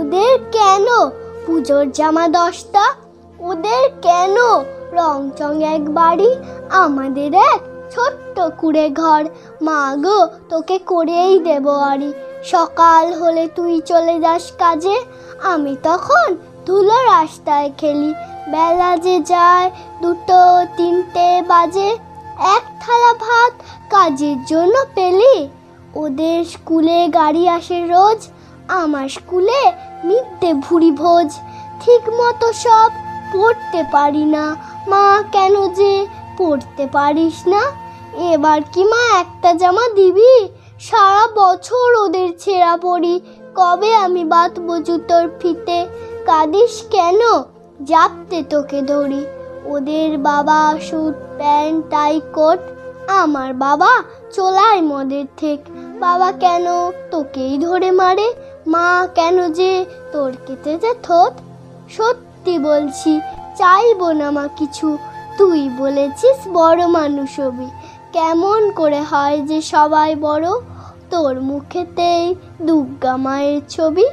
ওদের কেন? পুজোর জামা দশটা? ওদের কেন? রং চং এক বাড়ি, আমাদের এক ছোট্ট কুড়ে ঘর। মা গো, তোকে করেই দেব আরি সকাল হলে তুই চলে যাস কাজে, আমি তখন ধুলো রাস্তায় খেলি। বেলা যে যায় দুটো তিনটে বাজে, এক থালা ভাত কাজের জন্য পেলি। ওদের স্কুলে গাড়ি আসে রোজ, আমার স্কুলে মিথ্যে ভুরি ভোজ ঠিক মতো সব পড়তে পারি না। মা, কেন যে পড়তে পারিস না? এবার কি মা একটা জামা দিবি? সারা বছর ওদের ছেঁড়া পড়ি। কবে আমি বাঁধবো জুতোর ফিতে? কাঁদিস কেন? জাপতে তোকে ধরি ওদের বাবা স্যুট প্যান্ট, টাই কোট, আমার বাবা চোলায় মদের থেক বাবা কেন তোকেই ধরে মারে? মা, কেন যে তোর কেটেছে থোত? সত্যি বলছি, চাইব না মা কিছু। তুই বলেছিস বড় মানুষ হবি। কেমন করে হয় যে সবাই বড়? তোর মুখেতেই দুর্গা মায়ের ছবি।